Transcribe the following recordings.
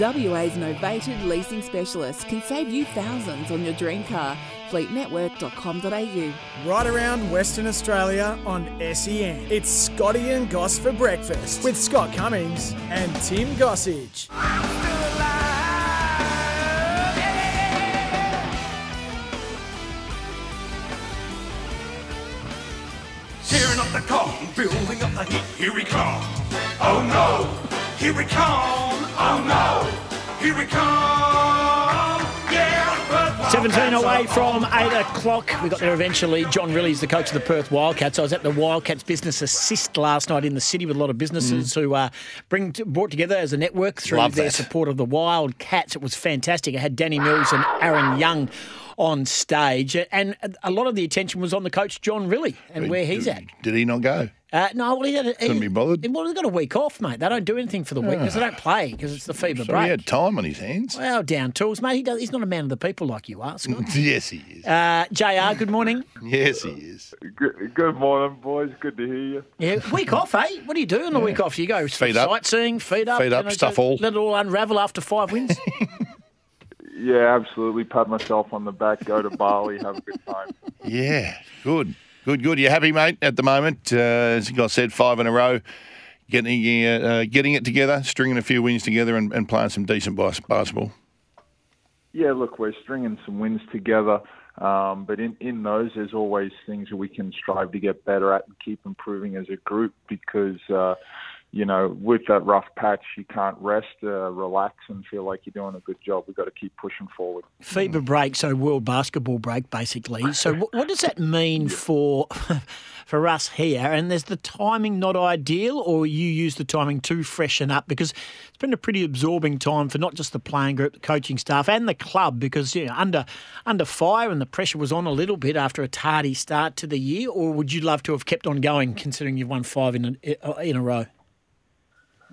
WA's novated leasing specialist can save you thousands on your dream car. Fleetnetwork.com.au. Right around Western Australia on SEN. It's Scotty and Goss for breakfast with Scott Cummings and Tim Gossage. Tearing up the cotton, building up the heat. Here we come. Oh no. Here we come. Oh no. Here we come. Yeah. 17 away from 8 o'clock. We got there eventually. John Rillie's the coach of the Perth Wildcats. I was at the Wildcats Business Assist last night in the city with a lot of businesses who uh, bring brought together as a network through Love their that. support of the Wildcats. It was fantastic. I had Danny Mills and Aaron Young on stage, and a lot of the attention was on the coach John Rillie and where he's at. Did he not go? Uh, no, well, he had a, he, Couldn't be bothered? Well, he's got a week off, mate. They don't do anything for the week because they don't play because it's the FIBA So break. he had time on his hands. Well, down tools, mate. He does, he's not a man of the people like you are, Scott. yes, he is. Uh, JR, good morning. yes, he is. Good, good morning, boys. Good to hear you. Yeah, week off, eh? What do you do on the week off? You go Feet up. sightseeing, feet up, Feet you up, stuff all. Let it all unravel after five wins. Yeah, absolutely. Pat myself on the back. Go to Bali. Have a good time. Yeah, good, good, good. You happy, mate? At the moment, uh, as I said, five in a row, getting uh, uh, getting it together, stringing a few wins together, and, and playing some decent bas- basketball. Yeah, look, we're stringing some wins together. Um, but in, in those, there's always things that we can strive to get better at and keep improving as a group because, uh, you know, with that rough patch, you can't rest, uh, relax, and feel like you're doing a good job. We've got to keep pushing forward. FIBA break, so World Basketball break, basically. So, what, what does that mean for for us here? And is the timing not ideal, or you use the timing to freshen up? Because it's been a pretty absorbing time for not just the playing group, the coaching staff, and the club. Because you know, under under fire, and the pressure was on a little bit after a tardy start to the year. Or would you love to have kept on going, considering you've won five in a, in a row?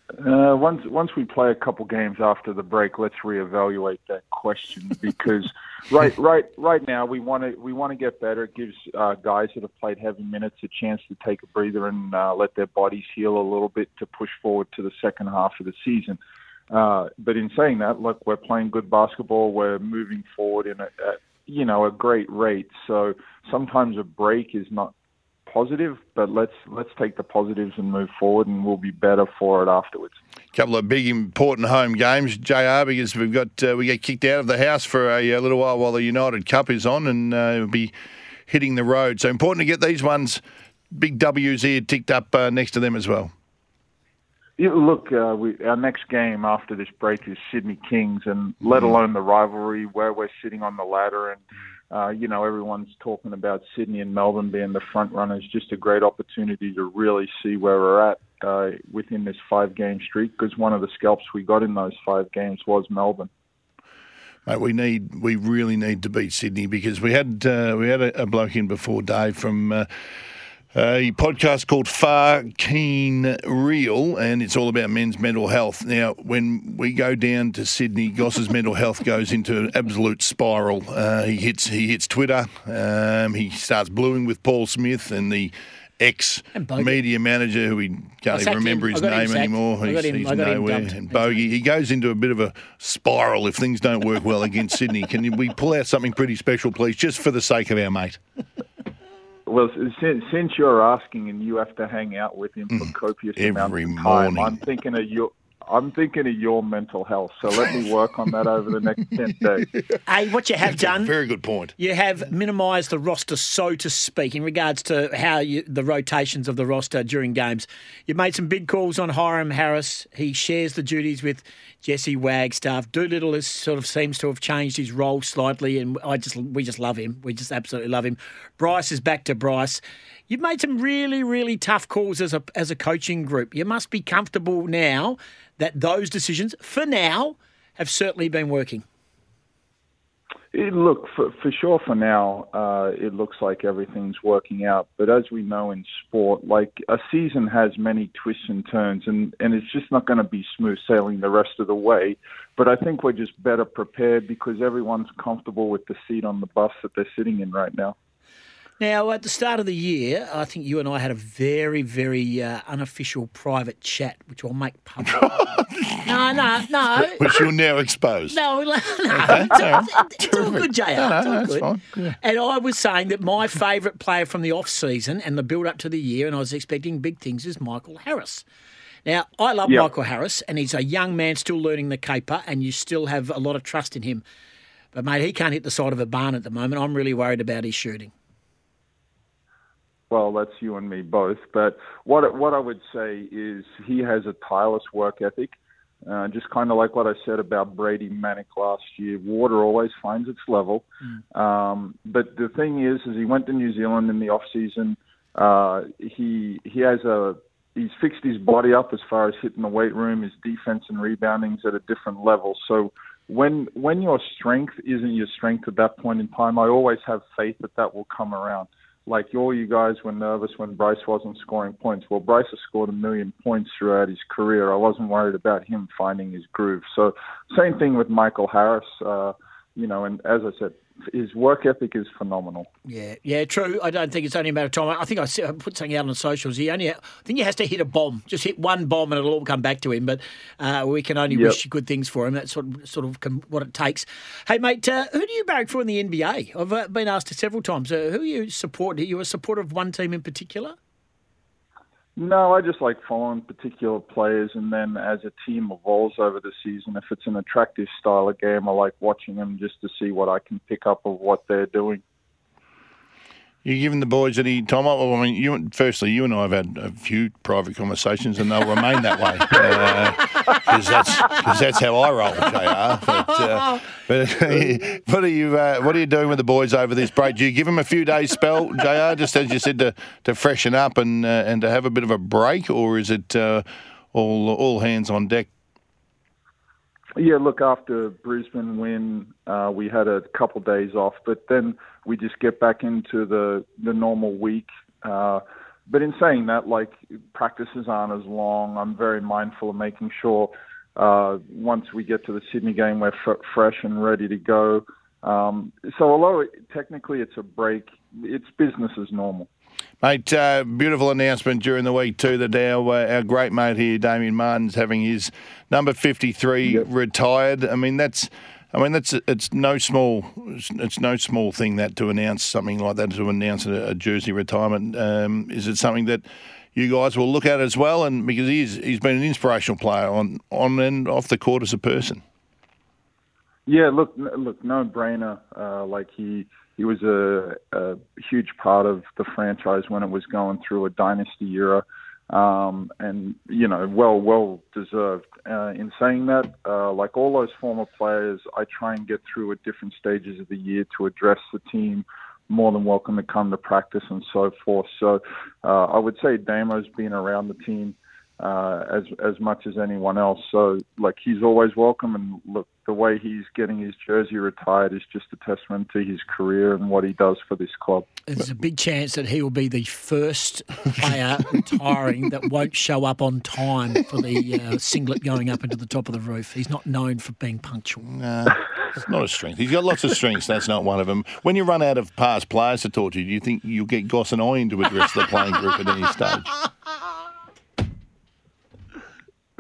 Uh, once once we play a couple games after the break, let's reevaluate that question because right right right now we want to we want to get better. It gives uh, guys that have played heavy minutes a chance to take a breather and uh, let their bodies heal a little bit to push forward to the second half of the season. Uh, but in saying that, look, we're playing good basketball. We're moving forward in a, a you know a great rate. So sometimes a break is not positive, but let's let's take the positives and move forward, and we'll be better for it afterwards. A couple of big important home games, JR, because we've got uh, we get kicked out of the house for a, uh little while while the United Cup is on, and uh, we'll be hitting the road. So important to get these ones, big W's here, ticked up uh, next to them as well. Yeah, look, uh, we, our next game after this break is Sydney Kings, and let alone the rivalry where we're sitting on the ladder, and uh, you know everyone's talking about Sydney and Melbourne being the front runners. Just a great opportunity to really see where we're at uh, within this five-game streak, because one of the scalps we got in those five games was Melbourne. Mate, we need, we really need to beat Sydney because we had uh, we had a, a bloke in before Dave from uh, a podcast called Far Keen Real, and it's all about men's mental health. Now, when we go down to Sydney, Goss's mental health goes into an absolute spiral. Uh, he hits he hits Twitter. Um, he starts bluing with Paul Smith and the ex media manager who he can't even remember him. his I got him name anymore. He's, him- he's I got him nowhere. And Bogey, he goes into a bit of a spiral if things don't work well against Sydney. Can we pull out something pretty special, please, just for the sake of our mate? Well, since, since you're asking and you have to hang out with him for mm. copious amounts Every of time, morning. I'm thinking of your. I'm thinking of your mental health, so let me work on that over the next ten days. Hey, what you have done? Very good point. You have minimised the roster, so to speak, in regards to how you, the rotations of the roster during games. You've made some big calls on Hyrum Harris. He shares the duties with Jesse Wagstaff. Doolittle is sort of seems to have changed his role slightly, and I just we just love him. We just absolutely love him. Bryce is back to Bryce. You've made some really, really tough calls as a as a coaching group. You must be comfortable now that those decisions, for now, have certainly been working. It, look, for, for sure, for now, uh, it looks like everything's working out. But as we know in sport, like a season has many twists and turns, and, and it's just not going to be smooth sailing the rest of the way. But I think we're just better prepared because everyone's comfortable with the seat on the bus that they're sitting in right now. Now, at the start of the year, I think you and I had a very, very uh, unofficial private chat, which I'll make public. no, no, no. Which you'll now expose. No, no, it's, it's all good, JR. No, no, it's all good. fine. Yeah. And I was saying that my favourite player from the off season and the build up to the year, and I was expecting big things, is Michael Harris. Now, I love Yep. Michael Harris, and he's a young man still learning the caper, and you still have a lot of trust in him. But, mate, he can't hit the side of a barn at the moment. I'm really worried about his shooting. Well, that's you and me both. But what what I would say is he has a tireless work ethic. Uh, just kind of like what I said about Brady Manek last year. Water always finds its level. Um, but the thing is, is he went to New Zealand in the off season. Uh, he he has a he's fixed his body up as far as hitting the weight room. His defense and rebounding's at a different level. So when when your strength isn't your strength at that point in time, I always have faith that that will come around. Like all you guys were nervous when Bryce wasn't scoring points. Well, Bryce has scored a million points throughout his career. I wasn't worried about him finding his groove. So same thing with Michael Harris. Uh, you know, and as I said, his work ethic is phenomenal. Yeah, yeah, true. I don't think it's only a matter of time. I think I put something out on socials. He only, I think he has to hit a bomb. Just hit one bomb and it'll all come back to him. But uh, we can only Yep. wish good things for him. That's sort of, sort of what it takes. Hey, mate, uh, who do you barrack for in the NBA? I've uh, been asked several times. Uh, who you support? Are you a supporter of one team in particular? No, I just like following particular players, and then as a team evolves over the season, if it's an attractive style of game, I like watching them just to see what I can pick up of what they're doing. You giving the boys any time off? Well, I mean, you, firstly, you and I have had a few private conversations, and they'll remain that way because that's cause that's how I roll, Jr. But, uh, but what are you uh, what are you doing with the boys over this break? Do you give them a few days spell, Jr. Just as you said to, to freshen up and uh, and to have a bit of a break, or is it uh, all all hands on deck? Yeah, look, after Brisbane win, uh, we had a couple days off, but then we just get back into the the normal week. Uh, but in saying that, like practices aren't as long. I'm very mindful of making sure uh, once we get to the Sydney game, we're f- fresh and ready to go. Um, so although it, technically it's a break, it's business as normal. Mate, uh, beautiful announcement during the week too that our uh, our great mate here, Damian Martin's having his number fifty three Yep. retired. I mean that's. I mean that's it's no small it's, it's no small thing that to announce something like that to announce a, a jersey retirement. Um, is it something that you guys will look at as well? And because he's he's been an inspirational player on on and off the court as a person. Yeah, look, look, no brainer. Uh, like he, he was a, a huge part of the franchise when it was going through a dynasty era, um, and you know, well, well deserved. Uh, in saying that, uh, like all those former players, I try and get through at different stages of the year to address the team. More than welcome to come to practice and so forth. So, uh, I would say Damo's been around the team uh, as as much as anyone else. So like he's always welcome, and look, the way he's getting his jersey retired is just a testament to his career and what he does for this club. There's a big chance that he will be the first player retiring that won't show up on time for the uh, singlet going up into the top of the roof. He's not known for being punctual. It's not a strength. He's got lots of strengths. That's not one of them. When you run out of past players to talk to, do you think you'll get Goss and I in to address the playing group at any stage?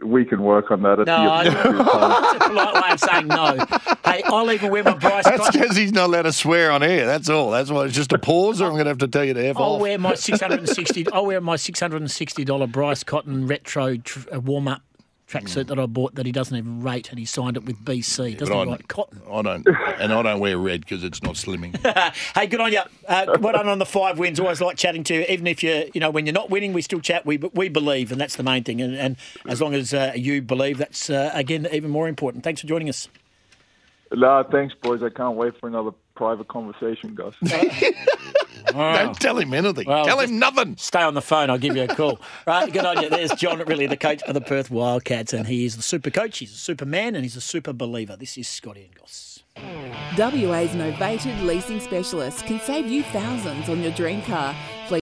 We can work on that at No, I, the appropriate time. that's a polite way of saying no. Hey, I'll even wear my Bryce That's Cotton. because he's not allowed to swear on air. That's all. That's why it's just a pause, or I'm going to have to tell you to F I'll off. wear my six hundred and sixty. I'll wear my six hundred and sixty dollar Bryce Cotton retro tr- uh, warm up tracksuit that I bought that he doesn't even rate, and he signed it with BC. Doesn't But he I- write cotton? I don't, and I don't wear red because it's not slimming. Hey, good on you. Uh, well done on the five wins. Always like chatting to you, even if you, you know, when you're not winning, we still chat. We we believe, and that's the main thing. And, and as long as uh, you believe, that's uh, again even more important. Thanks for joining us. No, thanks, boys. I can't wait for another private conversation, Gus. Don't tell him anything. Well, tell him nothing. Stay on the phone. I'll give you a call. right, good on you. There's John, Rillie the coach of the Perth Wildcats, and he is the super coach. He's a superman, and he's a super believer. This is Scotty and Goss. WA's novated leasing specialist can save you thousands on your dream car. Fleet